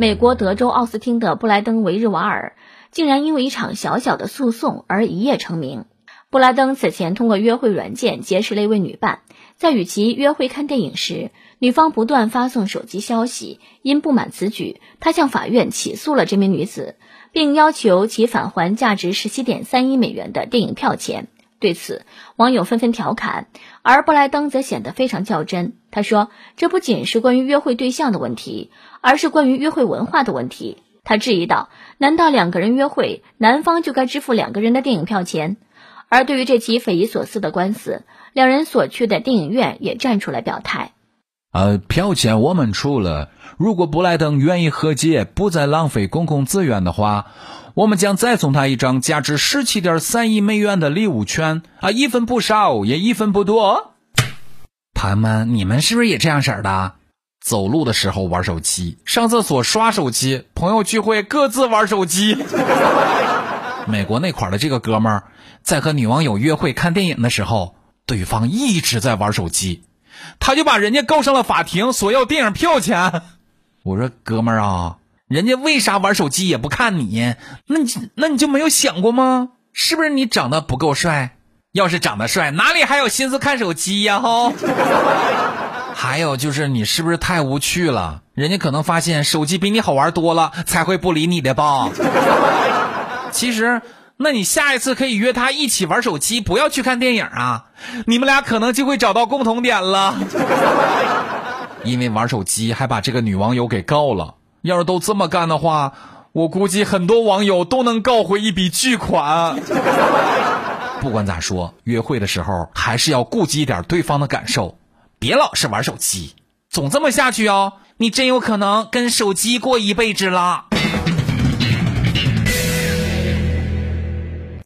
美国德州奥斯汀的布莱登·维日瓦尔竟然因为一场小小的诉讼而一夜成名。布莱登此前通过约会软件结识了一位女伴，在与其约会看电影时，女方不断发送手机消息。因不满此举，他向法院起诉了这名女子，并要求其返还价值十七点三一美元的电影票钱。对此，网友纷纷调侃，而布莱登则显得非常较真。他说：“这不仅是关于约会对象的问题，而是关于约会文化的问题。”他质疑道：“难道两个人约会，男方就该支付两个人的电影票钱？”而对于这起匪夷所思的官司，两人所去的电影院也站出来表态：“呃，票钱我们出了。如果布莱登愿意和解，不再浪费公共资源的话。”我们将再送他一张价值十七点三亿美元的礼物券啊，一分不少，也一分不多。朋友们，你们是不是也这样式的？走路的时候玩手机，上厕所刷手机，朋友聚会各自玩手机。美国那块的这个哥们儿，在和女网友约会看电影的时候，对方一直在玩手机，他就把人家告上了法庭，索要电影票钱。我说哥们儿啊。人家为啥玩手机也不看你？那你那你就没有想过吗？是不是你长得不够帅？要是长得帅，哪里还有心思看手机呀？吼！还有就是你是不是太无趣了？人家可能发现手机比你好玩多了，才会不理你的吧？其实，那你下一次可以约他一起玩手机，不要去看电影啊！你们俩可能就会找到共同点了。因为玩手机还把这个女网友给告了。要是都这么干的话，我估计很多网友都能告回一笔巨款。不管咋说，约会的时候还是要顾及一点对方的感受，别老是玩手机。总这么下去哦，你真有可能跟手机过一辈子了。